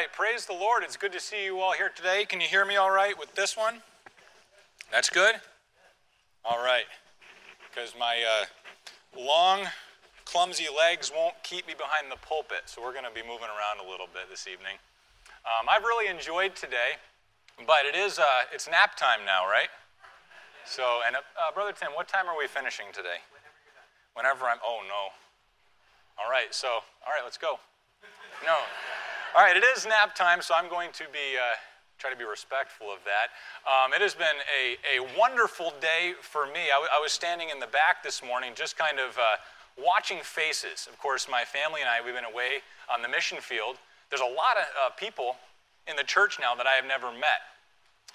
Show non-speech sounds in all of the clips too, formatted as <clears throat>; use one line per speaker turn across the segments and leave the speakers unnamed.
right, praise the Lord. It's good to see you all here today. Can you hear me all right with this one? That's good? All right, because my uh, long, clumsy legs won't keep me behind the pulpit, so we're going to be moving around a little bit this evening. Um, I've really enjoyed today, but it is, uh, it's nap time now, right? So, and uh, Brother Tim, what time are we finishing today? Whenever I'm, oh no. All right, so, all right, let's go. No. All right, it is nap time, so I'm going to be uh, try to be respectful of that. Um, it has been a, a wonderful day for me. I, w- I was standing in the back this morning, just kind of uh, watching faces. Of course, my family and I we've been away on the mission field. There's a lot of uh, people in the church now that I have never met,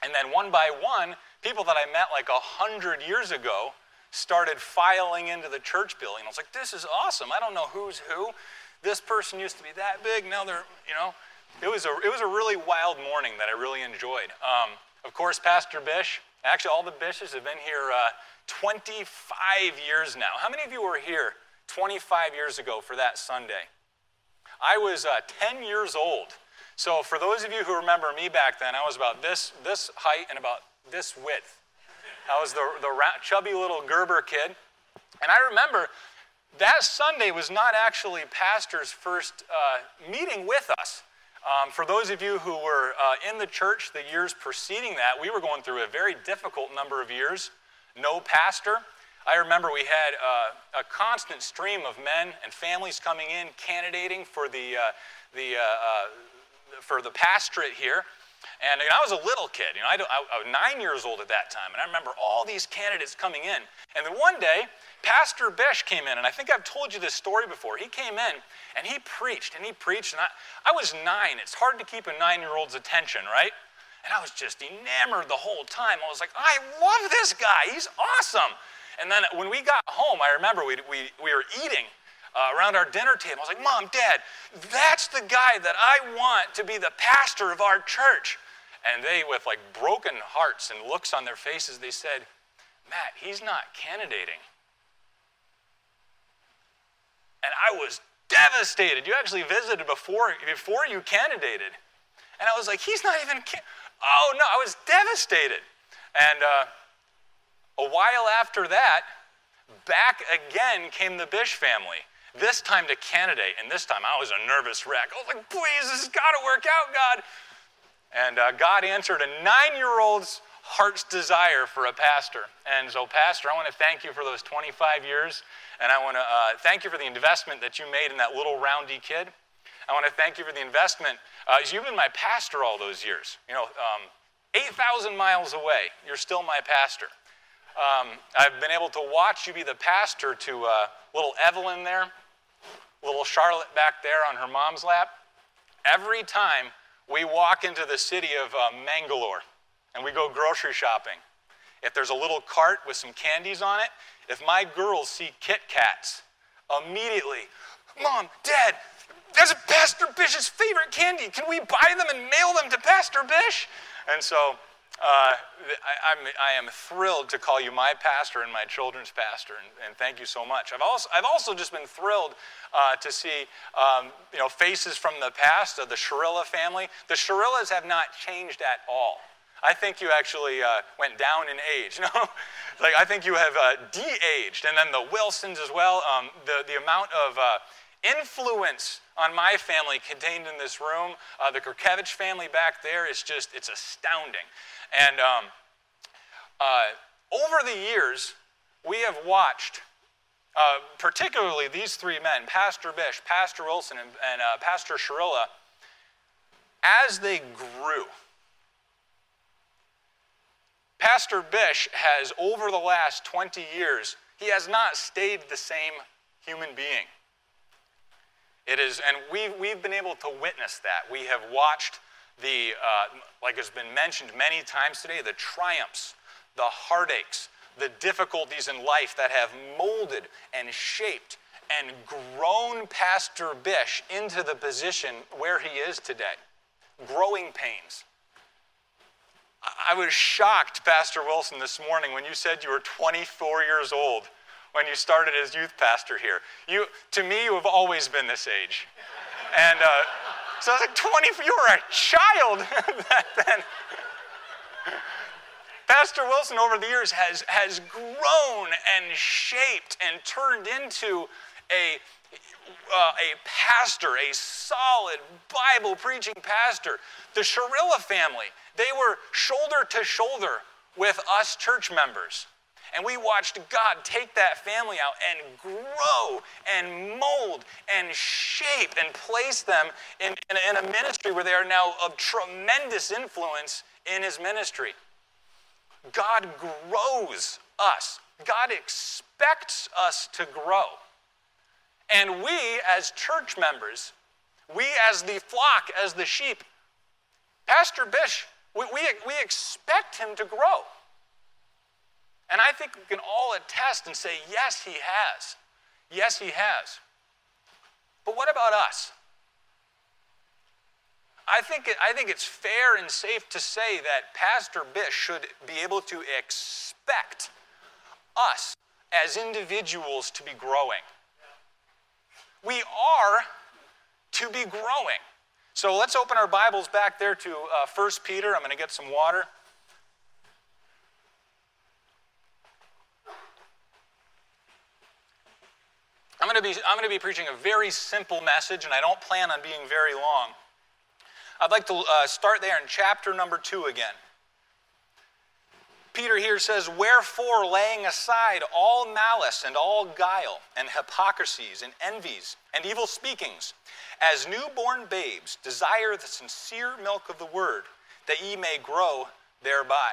and then one by one, people that I met like a hundred years ago started filing into the church building. I was like, this is awesome. I don't know who's who this person used to be that big, now they're, you know, it was a, it was a really wild morning that I really enjoyed. Um, of course, Pastor Bish, actually, all the Bishes have been here uh, 25 years now. How many of you were here 25 years ago for that Sunday? I was uh, 10 years old. So, for those of you who remember me back then, I was about this, this height and about this width. I was the, the chubby little Gerber kid. And I remember that Sunday was not actually Pastor's first uh, meeting with us. Um, for those of you who were uh, in the church the years preceding that, we were going through a very difficult number of years. No pastor. I remember we had uh, a constant stream of men and families coming in, candidating for the, uh, the, uh, uh, for the pastorate here. And you know, I was a little kid. You know, I, I, was nine years old at that time, and I remember all these candidates coming in. And then one day, Pastor Bish came in, and I think I've told you this story before. He came in and he preached and he preached, and I, I was nine. It's hard to keep a nine year old's attention, right? And I was just enamored the whole time. I was like, I love this guy. He's awesome. And then when we got home, I remember we, we, we were eating uh, around our dinner table. I was like, Mom, Dad, that's the guy that I want to be the pastor of our church. And they, with like broken hearts and looks on their faces, they said, Matt, he's not candidating. And I was devastated. You actually visited before, before you candidated. And I was like, he's not even, can-. oh no, I was devastated. And uh, a while after that, back again came the Bish family. This time to candidate, and this time I was a nervous wreck. I was like, please, this has got to work out, God. And uh, God answered a nine year old's heart's desire for a pastor. And so, Pastor, I want to thank you for those 25 years. And I want to uh, thank you for the investment that you made in that little roundy kid. I want to thank you for the investment. Uh, you've been my pastor all those years. You know, um, 8,000 miles away, you're still my pastor. Um, I've been able to watch you be the pastor to uh, little Evelyn there, little Charlotte back there on her mom's lap. Every time we walk into the city of uh, Mangalore and we go grocery shopping, if there's a little cart with some candies on it, if my girls see Kit Kats, immediately, Mom, Dad, that's Pastor Bish's favorite candy. Can we buy them and mail them to Pastor Bish? And so uh, I, I'm, I am thrilled to call you my pastor and my children's pastor, and, and thank you so much. I've also, I've also just been thrilled uh, to see um, you know, faces from the past of the Sharilla family. The Sharillas have not changed at all. I think you actually uh, went down in age. <laughs> No, like I think you have uh, de-aged, and then the Wilsons as well. Um, the the amount of uh, influence on my family contained in this room, uh, the Kurkevich family back there is just it's astounding. And um, uh, over the years, we have watched. Uh, particularly these three men, Pastor Bish, Pastor Wilson, and, and Pastor Sharilla, as they grew, Pastor Bish has, over the last 20 years, he has not stayed the same human being. It is, and we've, we've been able to witness that. We have watched the, uh, like has been mentioned many times today, the triumphs, the heartaches, the difficulties in life that have molded and shaped and grown Pastor Bish into the position where he is today. Growing pains, I was shocked, Pastor Wilson, this morning when you said you were 24 years old when you started as youth pastor here. You, to me, you have always been this age. And uh, So I was like, 20, you were a child <laughs> back then. Pastor Wilson over the years has, has grown and shaped and turned into a, uh, a pastor, a solid Bible preaching pastor. The Sharilla family, they were shoulder to shoulder with us church members. And we watched God take that family out and grow and mold and shape and place them in, in, in, a ministry where they are now of tremendous influence in His ministry. God grows us, God expects us to grow. And we, as church members, we, as the flock, as the sheep, Pastor Bish, we, we, we expect him to grow. And I think we can all attest and say, yes, he has. Yes, he has. But what about us? I think, I think it's fair and safe to say that Pastor Bish should be able to expect us as individuals to be growing. We are to be growing. So let's open our Bibles back there to uh, 1 Peter. I'm going to get some water. I'm going, to be, I'm going to be preaching a very simple message, and I don't plan on being very long. I'd like to uh, start there in chapter number two again. Peter here says, Wherefore, laying aside all malice and all guile, and hypocrisies, and envies, and evil speakings, as newborn babes, desire the sincere milk of the word, that ye may grow thereby.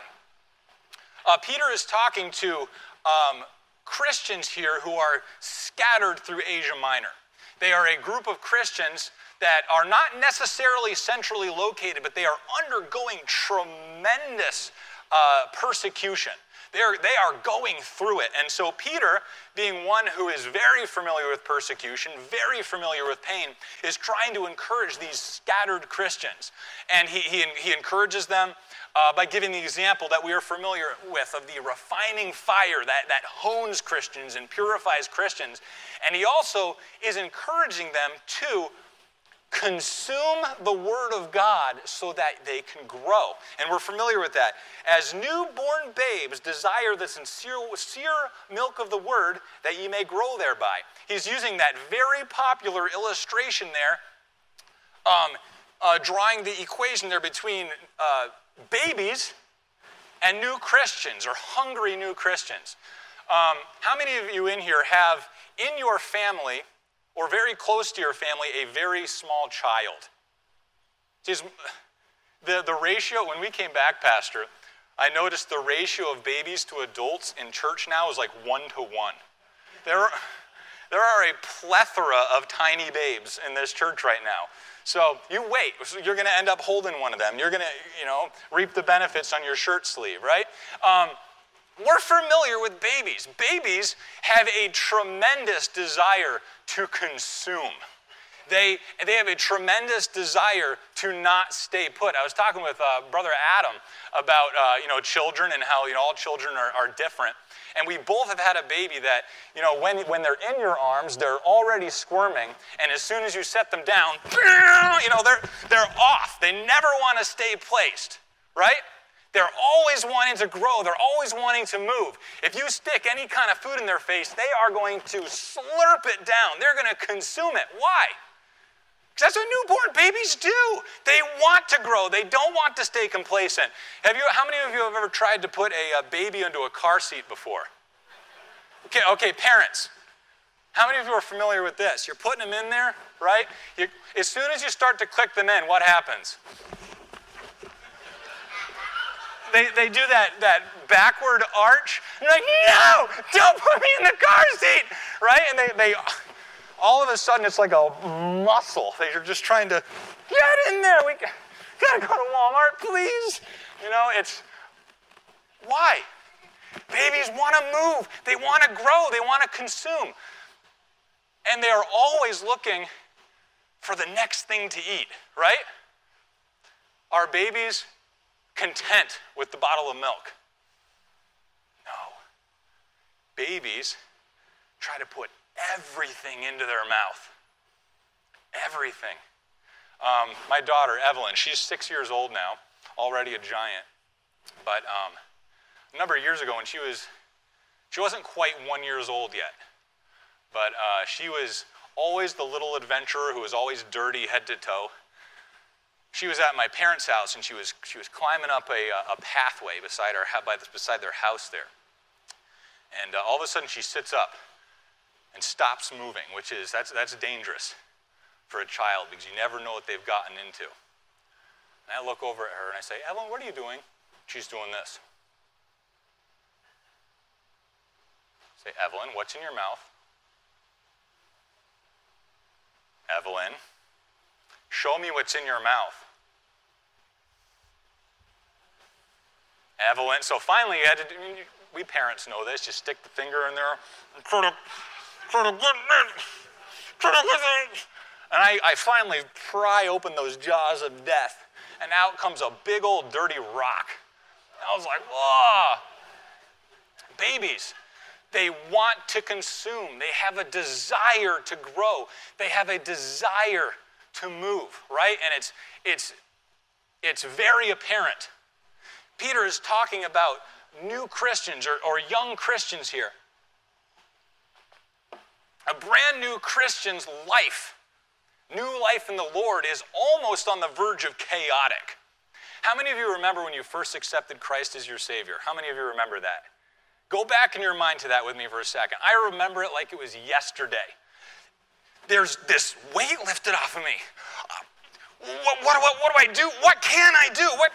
Uh, Peter is talking to um, Christians here who are scattered through Asia Minor. They are a group of Christians that are not necessarily centrally located, but they are undergoing tremendous uh, persecution. They're, they are going through it. And so, Peter, being one who is very familiar with persecution, very familiar with pain, is trying to encourage these scattered Christians. And he, he, he encourages them uh, by giving the example that we are familiar with of the refining fire that, that hones Christians and purifies Christians. And he also is encouraging them to consume the Word of God so that they can grow. And we're familiar with that. As newborn babes desire the sincere, milk of the Word that ye may grow thereby. He's using that very popular illustration there, um, uh, drawing the equation there between uh, babies and new Christians or hungry new Christians. Um, how many of you in here have in your family or very close to your family a very small child? See, the, the ratio, when we came back, Pastor, I noticed the ratio of babies to adults in church now is like one to one. There, there are a plethora of tiny babes in this church right now. So you wait. You're going to end up holding one of them. You're going to, you know, reap the benefits on your shirt sleeve, right? Um, we're familiar with babies. Babies have a tremendous desire to consume. They, they have a tremendous desire to not stay put. I was talking with uh, Brother Adam about uh, you know, children and how you know, all children are, are different. And we both have had a baby that, you know, when, when they're in your arms, they're already squirming. And as soon as you set them down, you know, they're, they're off. They never want to stay placed, right? They're always wanting to grow. They're always wanting to move. If you stick any kind of food in their face, they are going to slurp it down. They're going to consume it. Why? Because that's what newborn babies do. They want to grow. They don't want to stay complacent. Have you, how many of you have ever tried to put a, a baby into a car seat before? Okay, okay, parents. How many of you are familiar with this? You're putting them in there, right? You, as soon as you start to click them in, what happens? they, they do that, that backward arch. And you're like, no, don't put me in the car seat, right? And they, they, all of a sudden, it's like a muscle. that you're just trying to get in there. We gotta go to Walmart, please. You know, it's why? Babies want to move, they want to grow, they want to consume. And they are always looking for the next thing to eat, right? Are babies content with the bottle of milk. No. Babies try to put everything into their mouth. Everything. Um, my daughter, Evelyn, she's six years old now, already a giant. But um, a number of years ago when she was, she wasn't quite one years old yet, but uh, she was always the little adventurer who was always dirty head to toe. She was at my parents' house and she was, she was climbing up a, a pathway beside, our, by beside their house there. And uh, all of a sudden she sits up and stops moving, which is, that's, that's dangerous for a child because you never know what they've gotten into. And I look over at her and I say, Evelyn, what are you doing? She's doing this. Say, Evelyn, what's in your mouth? Evelyn, show me what's in your mouth. Evelyn, so finally you had to we parents know this, you stick the finger in there try to get it. And I, I finally pry open those jaws of death, and out comes a big old dirty rock. And I was like, whoa. Babies, they want to consume. They have a desire to grow. They have a desire to move, right? And it's, it's, it's very apparent. Peter is talking about new Christians or, or young Christians here. A brand new Christian's life, new life in the Lord, is almost on the verge of chaotic. How many of you remember when you first accepted Christ as your Savior? How many of you remember that? Go back in your mind to that with me for a second. I remember it like it was yesterday. There's this weight lifted off of me. Uh, what, what, what, what do I do? What can I do? What,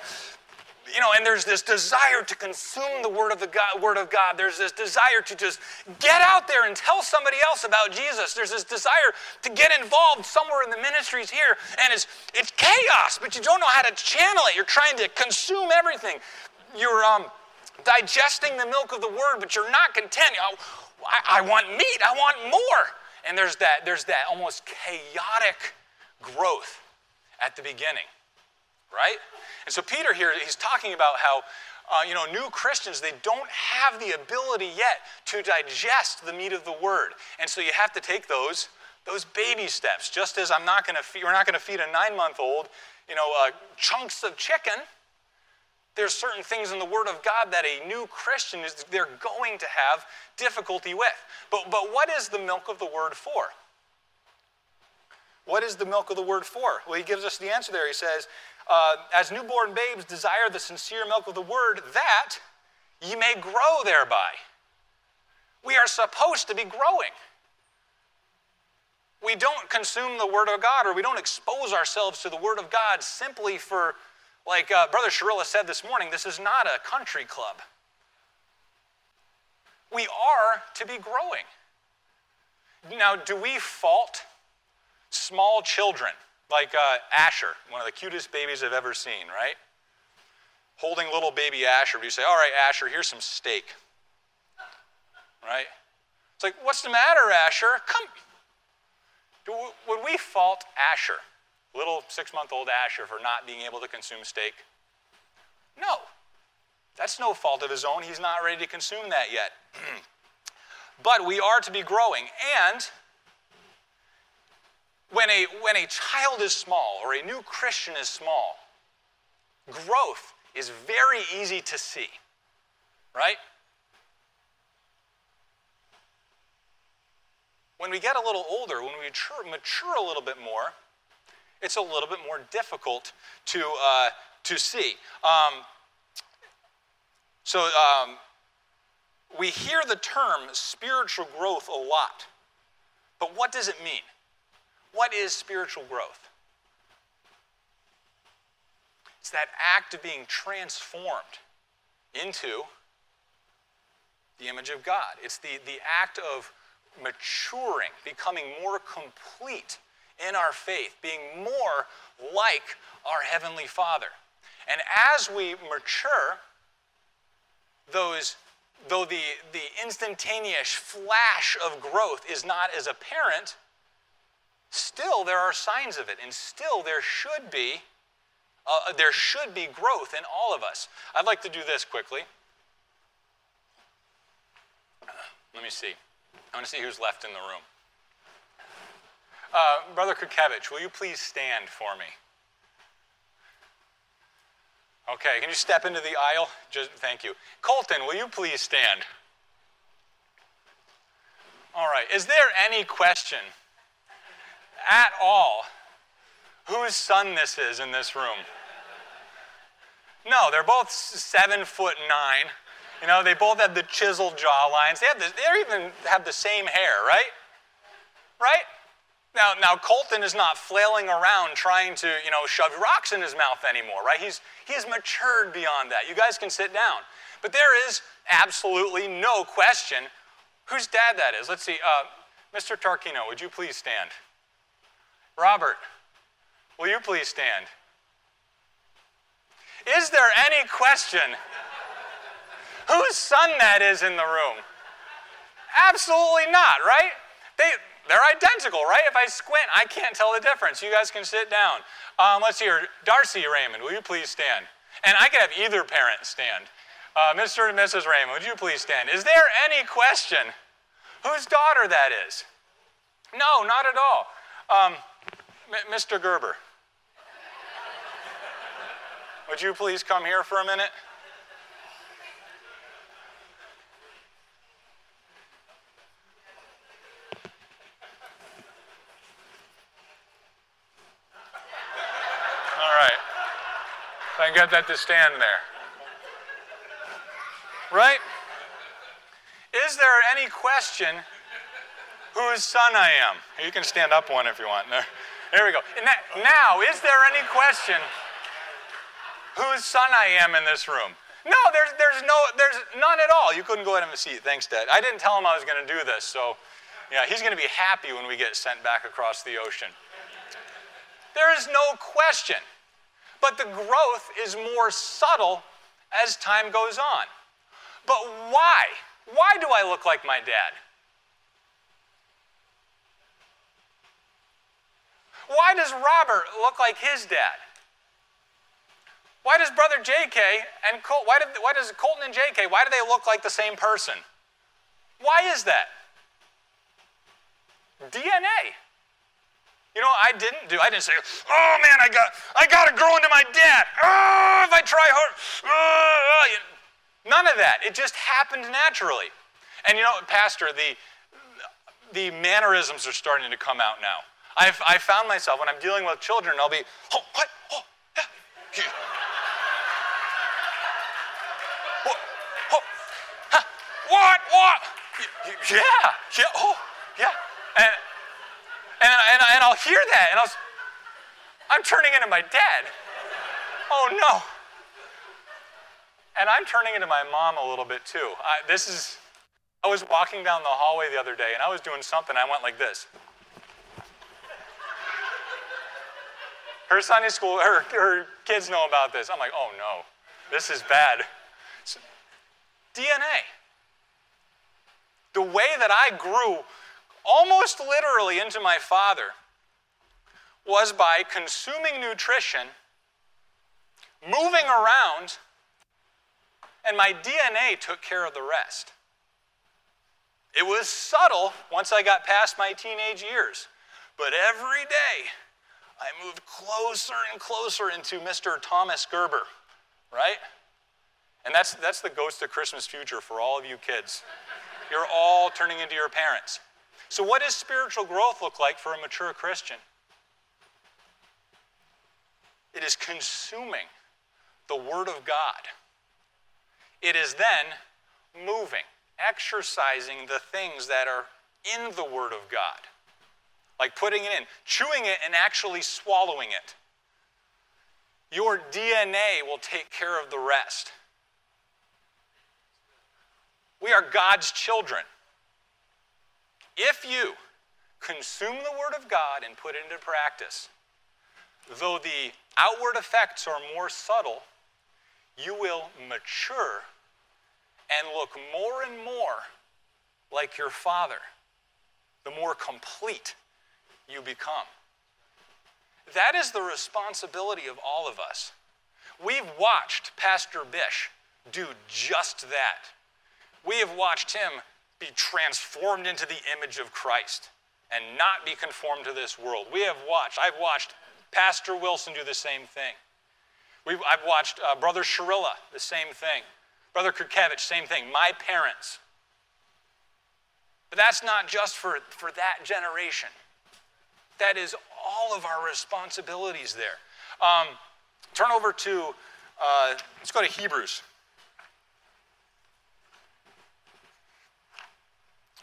you know, and there's this desire to consume the word of the God, word of God. There's this desire to just get out there and tell somebody else about Jesus. There's this desire to get involved somewhere in the ministries here, and it's it's chaos, but you don't know how to channel it. You're trying to consume everything. You're um, digesting the milk of the word, but you're not content. Know, I, I want meat. I want more. And there's that there's that almost chaotic growth at the beginning, right? And so Peter here, he's talking about how, uh, you know, new Christians, they don't have the ability yet to digest the meat of the word. And so you have to take those, those baby steps. Just as I'm not going to feed, we're not going to feed a nine-month-old, you know, uh, chunks of chicken. There's certain things in the Word of God that a new Christian is they're going to have difficulty with. But, but what is the milk of the Word for? What is the milk of the Word for? Well, he gives us the answer there. He says, uh, as newborn babes desire the sincere milk of the word, that ye may grow thereby. We are supposed to be growing. We don't consume the Word of God or we don't expose ourselves to the Word of God simply for, like uh, Brother Sharilla said this morning, this is not a country club. We are to be growing. Now, do we fault small children like uh, Asher, one of the cutest babies I've ever seen, right? Holding little baby Asher, you say, All right, Asher, here's some steak. Right? It's like, What's the matter, Asher? Come. Do, would we fault Asher, little six month old Asher, for not being able to consume steak? No. That's no fault of his own. He's not ready to consume that yet. <clears throat> but we are to be growing. And when a, when a child is small or a new Christian is small, growth is very easy to see, right? When we get a little older, when we mature, mature a little bit more, it's a little bit more difficult to, uh, to see. Um, so um, we hear the term spiritual growth a lot, but what does it mean? What is spiritual growth? It's that act of being transformed into the image of God. It's the, the act of maturing, becoming more complete in our faith, being more like our Heavenly Father. And as we mature, those, though the, the instantaneous flash of growth is not as apparent, still there are signs of it, and still there should be uh, there should be growth in all of us. I'd like to do this quickly. Let me see. I want to see who's left in the room. Uh, Brother Kukevich, will you please stand for me? Okay, can you step into the aisle? Just thank you. Colton, will you please stand? All right. Is there any question at all whose son this is in this room? No, they're both seven foot nine. You know, they both have the chiseled jaw lines. They have the, they even have the same hair, right? Right? Now, now Colton is not flailing around trying to, you know, shove rocks in his mouth anymore, right? He's he's matured beyond that. You guys can sit down. But there is absolutely no question whose dad that is. Let's see. Uh, Mr. Tarquino, would you please stand? Robert, will you please stand? Is there any question whose son that is in the room? Absolutely not, right? They, they're identical, right? If I squint, I can't tell the difference. You guys can sit down. Um, let's hear Darcy Raymond, will you please stand? And I could have either parent stand. Uh, Mr. and Mrs. Raymond, would you please stand? Is there any question whose daughter that is? No, not at all. Um, M- Mr. Gerber, would you please come here for a minute? All right. If I can get that to stand there. Right? Is there any question whose son I am? You can stand up one if you want. There, we go. Now, is there any question whose son I am in this room? No, there's, there's, no, there's none at all. You couldn't go ahead and have a seat. Thanks, Dad. I didn't tell him I was going to do this, so yeah, he's going to be happy when we get sent back across the ocean. There is no question. But the growth is more subtle as time goes on. But why? Why do I look like my dad? Why does Robert look like his dad? Why does brother JK and Col- why, did, why does Colton and JK, why do they look like the same person? Why is that? DNA. You know, I didn't do. I didn't say, "Oh man, I got, I got to grow into my dad." Oh, if I try hard, oh. none of that. It just happened naturally. And you know, Pastor, the the mannerisms are starting to come out now. I've I found myself when I'm dealing with children, I'll be, "Oh, what? Oh, yeah." What? Oh, what? What? Yeah, yeah, oh, yeah. And and, and, and I'll hear that, and I'll, I'm turning into my dad. Oh no. And I'm turning into my mom a little bit too. I, this is, I was walking down the hallway the other day, and I was doing something. I went like this. Her Sunday school, her, her kids know about this. I'm like, oh no, this is bad. So, DNA. The way that I grew almost literally into my father was by consuming nutrition, moving around, and my DNA took care of the rest. It was subtle once I got past my teenage years, but every day I moved closer and closer into Mr. Thomas Gerber, right? And that's, that's the ghost of Christmas future for all of you kids. You're all turning into your parents. So, what does spiritual growth look like for a mature Christian? It is consuming the Word of God. It is then moving, exercising the things that are in the Word of God, like putting it in, chewing it, and actually swallowing it. Your DNA will take care of the rest. We are God's children. If you consume the Word of God and put it into practice, though the outward effects are more subtle, you will mature and look more and more like your Father, the more complete you become. That is the responsibility of all of us. We've watched Pastor Bish do just that. We have watched him be transformed into the image of Christ. and not be conformed to this world. We have watched, I've watched Pastor Wilson do the same thing. We've, I've watched uh, Brother Sharilla, the same thing. Brother Kirkevich, same thing. My parents. But that's not just for, for that generation. That is all of our responsibilities there. Um, turn over to, uh, let's go to Hebrews.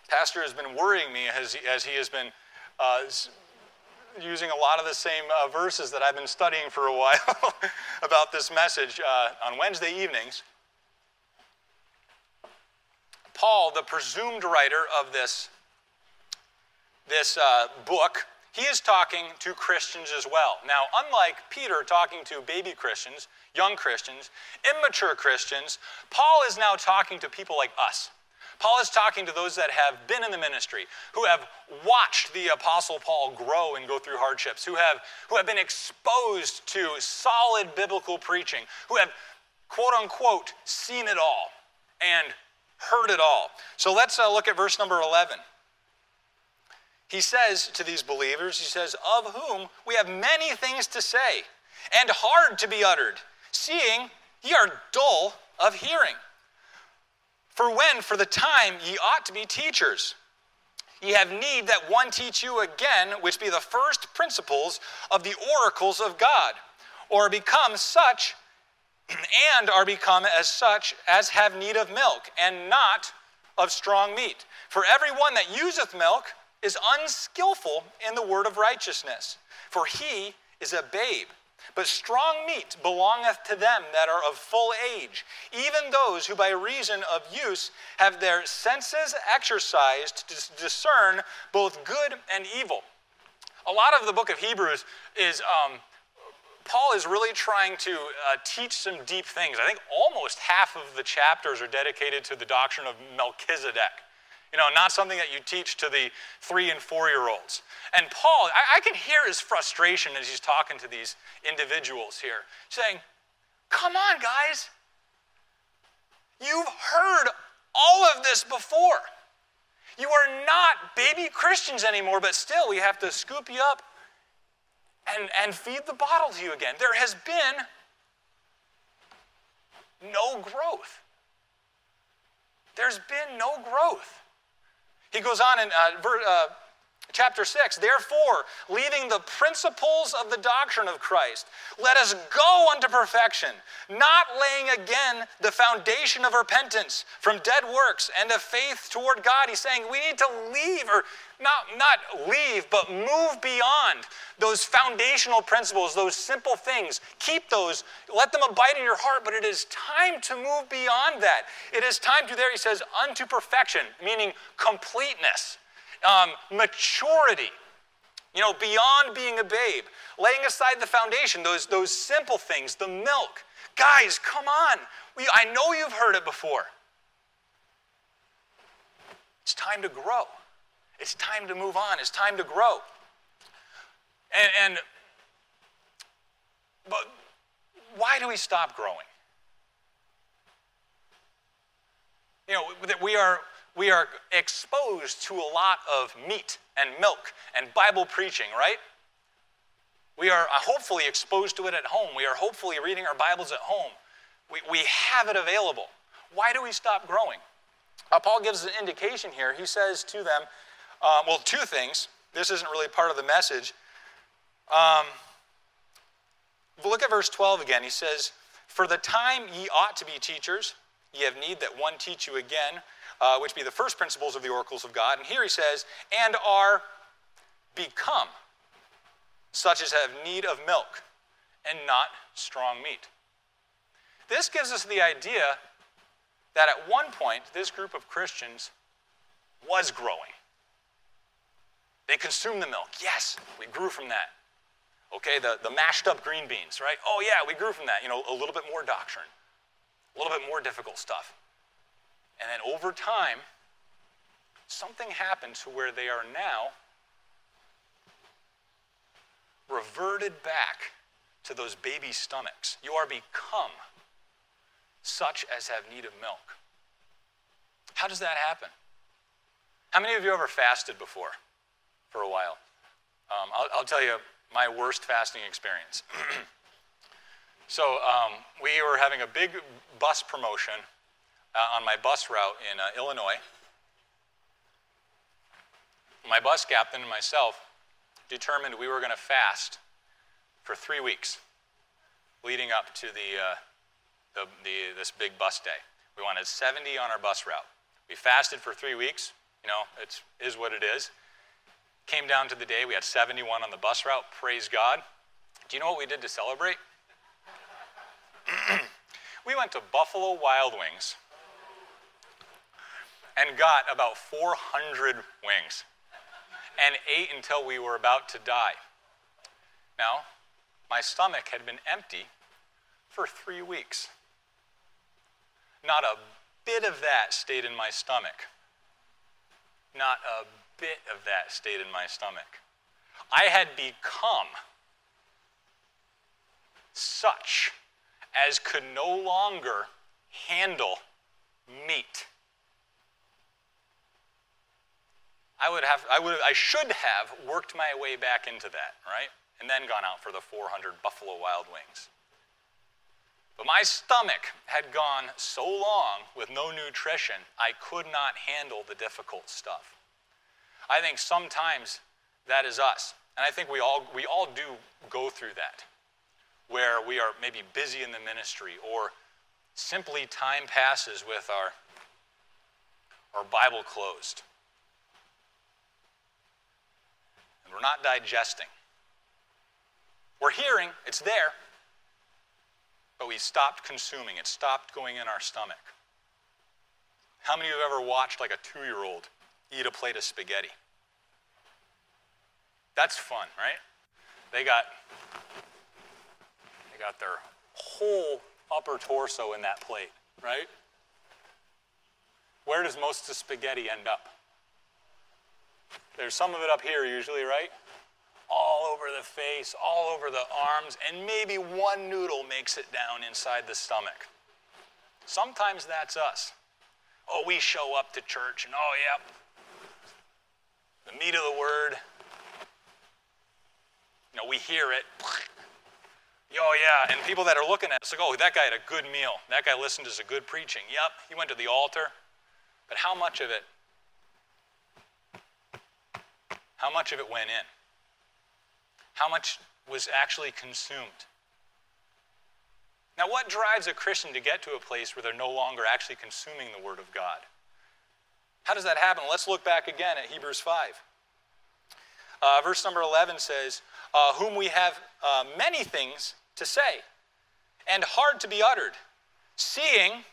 Pastor has been worrying me as he, as he has been uh, using a lot of the same uh, verses that I've been studying for a while <laughs> about this message uh, on Wednesday evenings. Paul, the presumed writer of this, this uh, book, he is talking to Christians as well. Now, unlike Peter talking to baby Christians, young Christians, immature Christians, Paul is now talking to people like us. Paul is talking to those that have been in the ministry, who have watched the Apostle Paul grow and go through hardships, who have, who have been exposed to solid biblical preaching, who have, quote unquote, seen it all and heard it all. So let's uh, look at verse number 11. He says to these believers, He says, Of whom we have many things to say, and hard to be uttered, seeing ye are dull of hearing. For when, for the time, ye ought to be teachers, ye have need that one teach you again, which be the first principles of the oracles of God, or become such, and are become as such as have need of milk, and not of strong meat. For every one that useth milk is unskillful in the word of righteousness, for he is a babe. But strong meat belongeth to them that are of full age, even those who by reason of use have their senses exercised to discern both good and evil. A lot of the book of Hebrews is, um, Paul is really trying to uh, teach some deep things. I think almost half of the chapters are dedicated to the doctrine of Melchizedek. You know, not something that you teach to the three and four year olds. And Paul, I, I can hear his frustration as he's talking to these individuals here, saying, Come on, guys. You've heard all of this before. You are not baby Christians anymore, but still, we have to scoop you up and, and feed the bottle to you again. There has been no growth. There's been no growth. He goes on in uh, uh, chapter 6 Therefore, leaving the principles of the doctrine of Christ, let us go unto perfection, not laying again the foundation of repentance from dead works and of faith toward God. He's saying we need to leave, or not, not leave, but move beyond those foundational principles, those simple things. Keep those, let them abide in your heart, but it is time to move beyond that. It is time to, there he says, unto perfection, meaning completeness, um, maturity. You know, beyond being a babe, laying aside the foundation, those, those simple things, the milk. Guys, come on. We, I know you've heard it before. It's time to grow. It's time to move on. It's time to grow. And, and but why do we stop growing? You know, that we are we are exposed to a lot of meat and milk and Bible preaching, right? We are uh, hopefully exposed to it at home. We are hopefully reading our Bibles at home. We, we have it available. Why do we stop growing? Uh, Paul gives an indication here. He says to them, uh, well, two things. This isn't really part of the message. Um, look at verse 12 again. He says, For the time ye ought to be teachers, ye have need that one teach you again, uh, which be the first principles of the oracles of God. And here he says, And are become such as have need of milk and not strong meat. This gives us the idea that at one point, this group of Christians was growing. They consumed the milk. Yes, we grew from that. Okay, the, the mashed up green beans, right? Oh, yeah, we grew from that. You know, a little bit more doctrine, a little bit more difficult stuff. And then over time, something happened to where they are now reverted back to those baby stomachs. You are become such as have need of milk. How does that happen? How many of you ever fasted before? for a while. Um, I'll, I'll, tell you my worst fasting experience. <clears throat> so um, we were having a big bus promotion uh, on my bus route in uh, Illinois. My bus captain and myself determined we were going to fast for three weeks leading up to the, uh, the, the, this big bus day. We wanted 70 on our bus route. We fasted for three weeks. You know, it is what it is. Came down to the day, we had 71 on the bus route. Praise God. Do you know what we did to celebrate? <clears throat> we went to Buffalo Wild Wings and got about 400 wings and ate until we were about to die. Now, my stomach had been empty for three weeks. Not a bit of that stayed in my stomach. Not a bit of that stayed in my stomach. I had become such as could no longer handle meat. I would have, I would, I should have worked my way back into that, right? And then gone out for the 400 Buffalo Wild Wings. But my stomach had gone so long with no nutrition, I could not handle the difficult stuff. I think sometimes that is us. And I think we all, we all do go through that, where we are maybe busy in the ministry or simply time passes with our, our Bible closed. And we're not digesting. We're hearing, it's there, but we stopped consuming. It stopped going in our stomach. How many of you have ever watched like a two year old eat a plate of spaghetti? That's fun, right? They got they got their whole upper torso in that plate, right? Where does most of the spaghetti end up? There's some of it up here usually, right? all over the face, all over the arms, and maybe one noodle makes it down inside the stomach. Sometimes that's us. Oh, we show up to church and, oh, yep, the meat of the word. You know, we hear it. <laughs> Oh, yeah. And people that are looking at us like, oh, that guy had a good meal. That guy listened to some good preaching. Yep, he went to the altar. But how much of it? How much of it went in? how much was actually consumed. Now, what drives a Christian to get to a place where they're no longer actually consuming the Word of God? How does that happen? Let's look back again at Hebrews 5. Uh, verse number 11 says, uh, Whom we have uh, many things to say, and hard to be uttered, seeing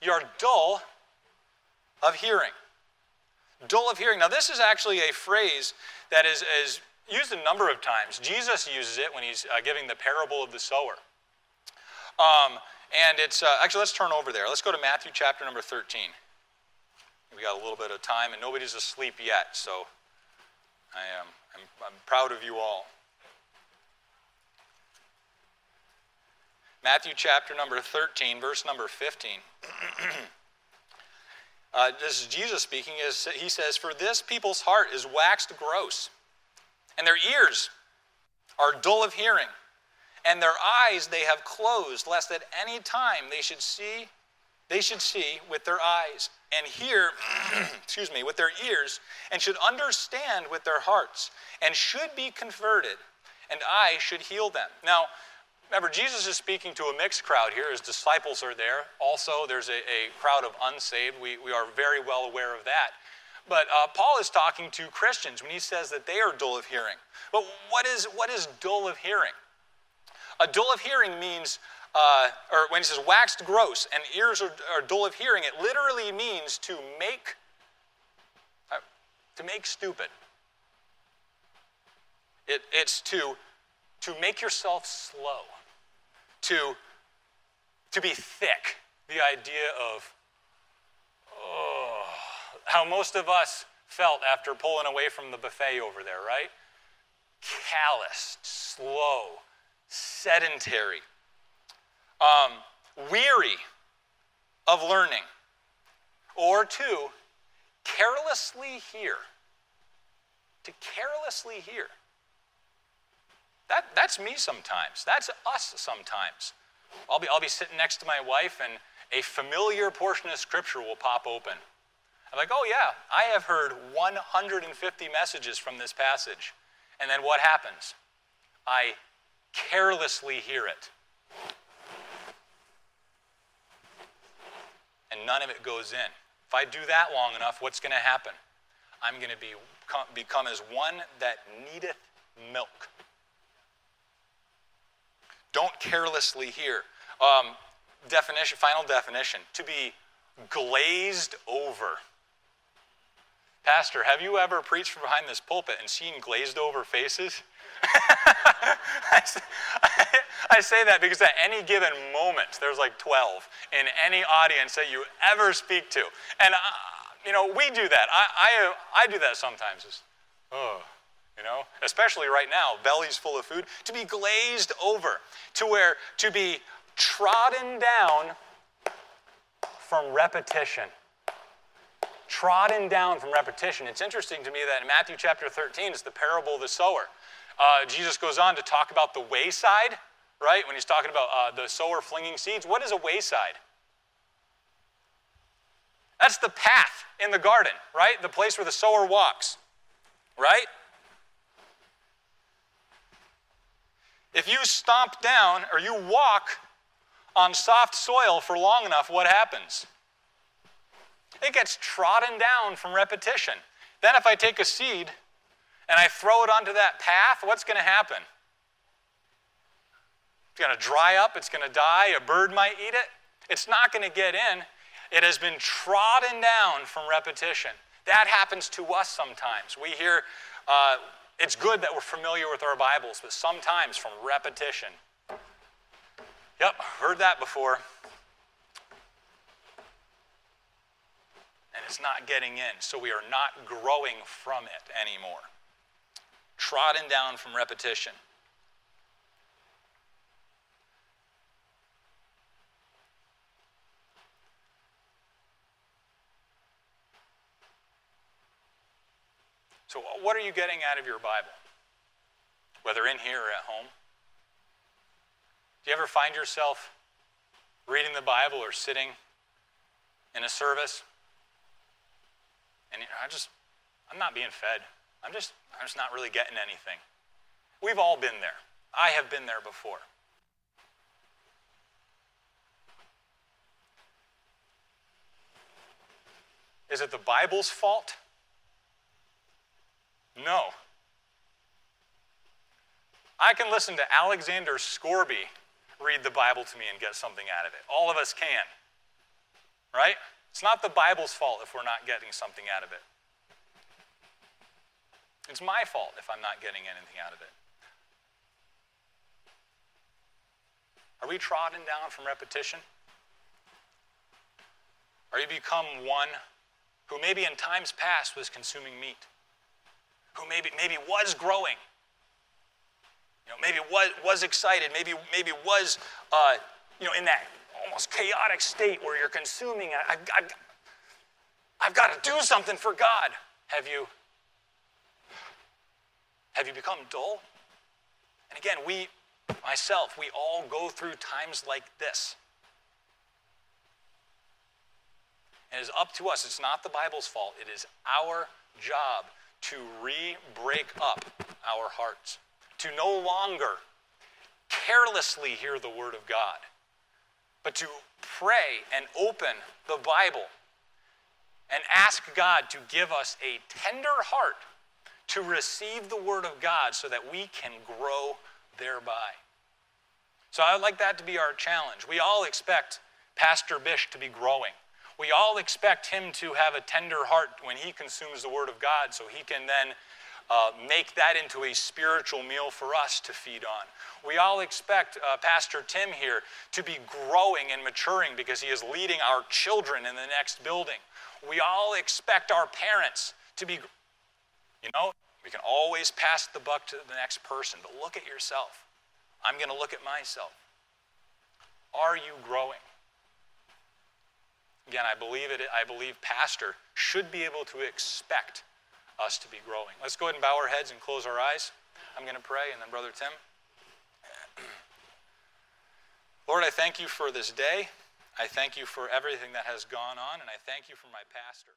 you're dull of hearing. Dull of hearing. Now, this is actually a phrase that is, is used a number of times. Jesus uses it when he's uh, giving the parable of the sower. Um, and it's uh, actually, let's turn over there. Let's go to Matthew chapter number 13. We got a little bit of time, and nobody's asleep yet, so I am I'm, I'm proud of you all. Matthew chapter number 13, verse number 15. <clears throat> uh, this is Jesus speaking. Is he says, "For this people's heart is waxed gross." and their ears are dull of hearing, and their eyes they have closed, lest at any time they should see, they should see with their eyes, and hear, <clears throat> excuse me, with their ears, and should understand with their hearts, and should be converted, and I should heal them. Now, remember, Jesus is speaking to a mixed crowd here. His disciples are there. Also, there's a, a crowd of unsaved. We, we are very well aware of that. But uh, Paul is talking to Christians when he says that they are dull of hearing. But what is, what is dull of hearing? A dull of hearing means, uh, or when he says waxed gross and ears are, are dull of hearing, it literally means to make, uh, to make stupid. It, it's to, to make yourself slow, to, to be thick. The idea of, oh, how most of us felt after pulling away from the buffet over there, right? Calloused, slow, sedentary, um, weary of learning. Or two, carelessly hear to carelessly hear. That, that's me sometimes. That's us sometimes. I'll be, I'll be sitting next to my wife, and a familiar portion of Scripture will pop open. I'm like, oh, yeah, I have heard 150 messages from this passage. And then what happens? I carelessly hear it. And none of it goes in. If I do that long enough, what's going to happen? I'm going to be, become as one that needeth milk. Don't carelessly hear. Um, definition, final definition to be glazed over. Pastor, have you ever preached from behind this pulpit and seen glazed over faces? <laughs> <laughs> I say that because at any given moment, there's like 12 in any audience that you ever speak to. And, uh, you know, we do that. I, I, I do that sometimes. Oh, you know, especially right now, bellies full of food. To be glazed over, to where, to be trodden down from repetition. Trodden down from repetition. It's interesting to me that in Matthew chapter 13, it's the parable of the sower. Uh, Jesus goes on to talk about the wayside, right? When he's talking about uh, the sower flinging seeds. What is a wayside? That's the path in the garden, right? The place where the sower walks, right? If you stomp down or you walk on soft soil for long enough, what happens? It gets trodden down from repetition. Then, if I take a seed and I throw it onto that path, what's going to happen? It's going to dry up, it's going to die, a bird might eat it. It's not going to get in. It has been trodden down from repetition. That happens to us sometimes. We hear, uh, it's good that we're familiar with our Bibles, but sometimes from repetition. Yep, heard that before. And it's not getting in, so we are not growing from it anymore trodden down from repetition. So, what are you getting out of your Bible? Whether in here or at home? Do you ever find yourself reading the Bible or sitting in a service and I just, I'm not being fed? I'm just, I'm just not really getting anything. We've all been there. I have been there before. Is it the Bible's fault? No. I can listen to Alexander Scourby read the Bible to me and get something out of it. All of us can. Right? It's not the Bible's fault if we're not getting something out of it. It's my fault if I'm not getting anything out of it. Are we trodden down from repetition? Are you become one who maybe in times past was consuming meat, who maybe, maybe was growing, you know, maybe was, was excited, maybe, maybe was uh, you know, in that almost chaotic state where you're consuming, I, I, I, I've got to do something for God. Have you have you become dull? And again, we, myself, we all go through times like this. And it's up to us. It's not the Bible's fault. It is our job to re break up our hearts, to no longer carelessly hear the Word of God, but to pray and open the Bible and ask God to give us a tender heart to receive the Word of God so that we can grow thereby. So I'd like that to be our challenge. We all expect Pastor Bish to be growing. We all expect him to have a tender heart when he consumes the Word of God so he can then uh, make that into a spiritual meal for us to feed on. We all expect uh, Pastor Tim here to be growing and maturing because he is leading our children in the next building. We all expect our parents to be you know, we can always pass the buck to the next person, but look at yourself. I'm going to look at myself. Are you growing? Again, I believe it. I believe pastor should be able to expect us to be growing. Let's go ahead and bow our heads and close our eyes. I'm going to pray, and then Brother Tim. <clears throat> Lord, I thank you for this day. I thank you for everything that has gone on, and I thank you for my pastor.